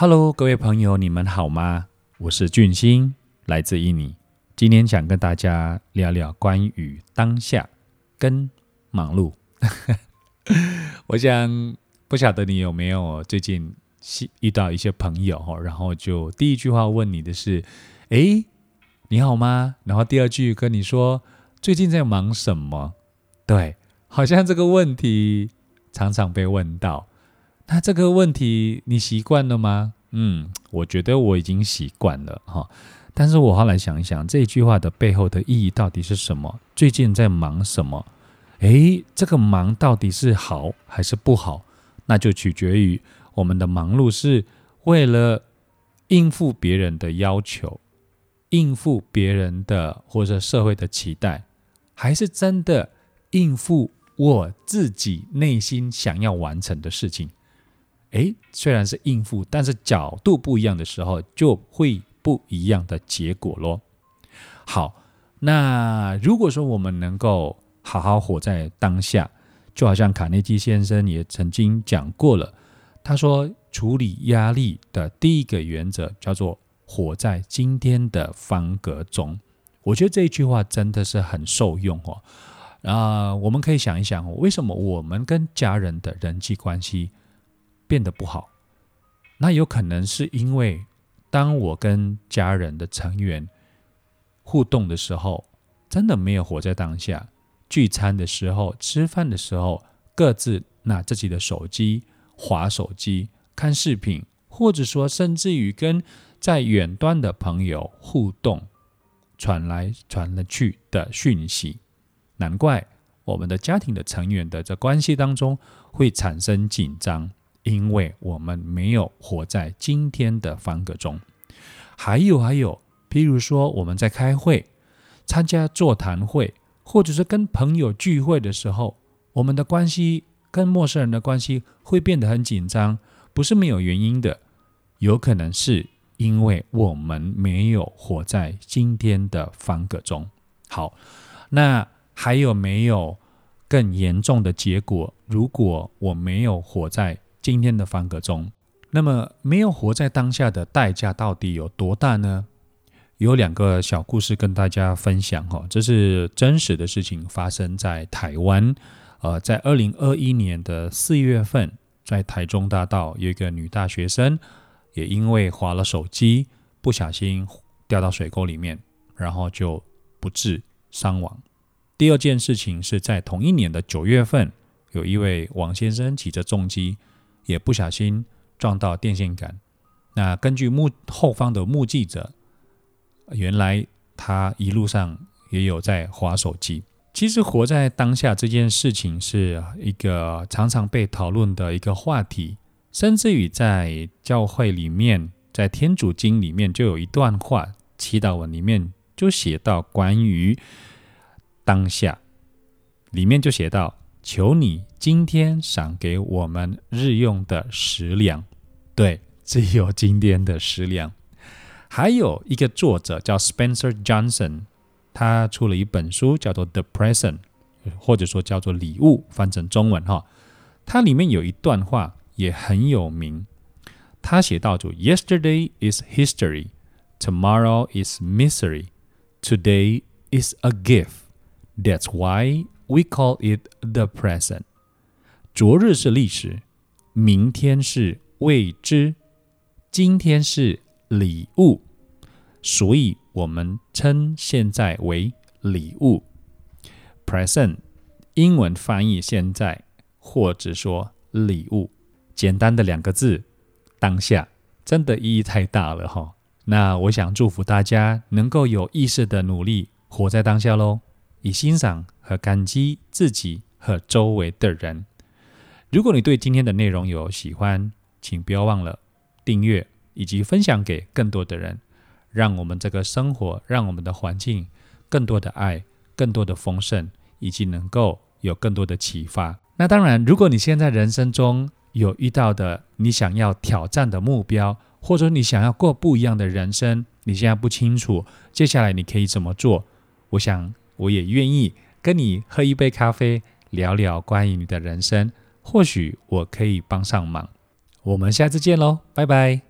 Hello，各位朋友，你们好吗？我是俊星，来自印尼。今天想跟大家聊聊关于当下跟忙碌。我想不晓得你有没有最近遇到一些朋友哈，然后就第一句话问你的是：“诶，你好吗？”然后第二句跟你说：“最近在忙什么？”对，好像这个问题常常被问到。那这个问题你习惯了吗？嗯，我觉得我已经习惯了哈。但是我后来想一想，这句话的背后的意义到底是什么？最近在忙什么？诶，这个忙到底是好还是不好？那就取决于我们的忙碌是为了应付别人的要求，应付别人的或者社会的期待，还是真的应付我自己内心想要完成的事情？诶，虽然是应付，但是角度不一样的时候，就会不一样的结果咯。好，那如果说我们能够好好活在当下，就好像卡内基先生也曾经讲过了，他说处理压力的第一个原则叫做活在今天的方格中。我觉得这一句话真的是很受用哦。啊，我们可以想一想，为什么我们跟家人的人际关系？变得不好，那有可能是因为当我跟家人的成员互动的时候，真的没有活在当下。聚餐的时候、吃饭的时候，各自拿自己的手机划手机、看视频，或者说甚至于跟在远端的朋友互动，传来传了去的讯息，难怪我们的家庭的成员的这关系当中会产生紧张。因为我们没有活在今天的方格中，还有还有，譬如说我们在开会、参加座谈会，或者是跟朋友聚会的时候，我们的关系跟陌生人的关系会变得很紧张，不是没有原因的，有可能是因为我们没有活在今天的方格中。好，那还有没有更严重的结果？如果我没有活在今天的方格中，那么没有活在当下的代价到底有多大呢？有两个小故事跟大家分享哈，这是真实的事情，发生在台湾。呃，在二零二一年的四月份，在台中大道有一个女大学生，也因为划了手机，不小心掉到水沟里面，然后就不治伤亡。第二件事情是在同一年的九月份，有一位王先生骑着重机。也不小心撞到电线杆。那根据目后方的目击者，原来他一路上也有在划手机。其实活在当下这件事情是一个常常被讨论的一个话题，甚至于在教会里面，在天主经里面就有一段话，祈祷文里面就写到关于当下，里面就写到。求你今天赏给我们日用的食粮，对，只有今天的食粮。还有一个作者叫 Spencer Johnson，他出了一本书，叫做《The Present》，或者说叫做《礼物》，翻成中文哈。它里面有一段话也很有名，他写到：“就 Yesterday is history, tomorrow is misery, today is a gift. That's why.” We call it the present。昨日是历史，明天是未知，今天是礼物，所以我们称现在为礼物。Present，英文翻译现在，或者说礼物，简单的两个字，当下，真的意义太大了哈。那我想祝福大家能够有意识的努力，活在当下喽。以欣赏和感激自己和周围的人。如果你对今天的内容有喜欢，请不要忘了订阅以及分享给更多的人，让我们这个生活，让我们的环境更多的爱，更多的丰盛，以及能够有更多的启发。那当然，如果你现在人生中有遇到的你想要挑战的目标，或者你想要过不一样的人生，你现在不清楚接下来你可以怎么做，我想。我也愿意跟你喝一杯咖啡，聊聊关于你的人生，或许我可以帮上忙。我们下次见喽，拜拜。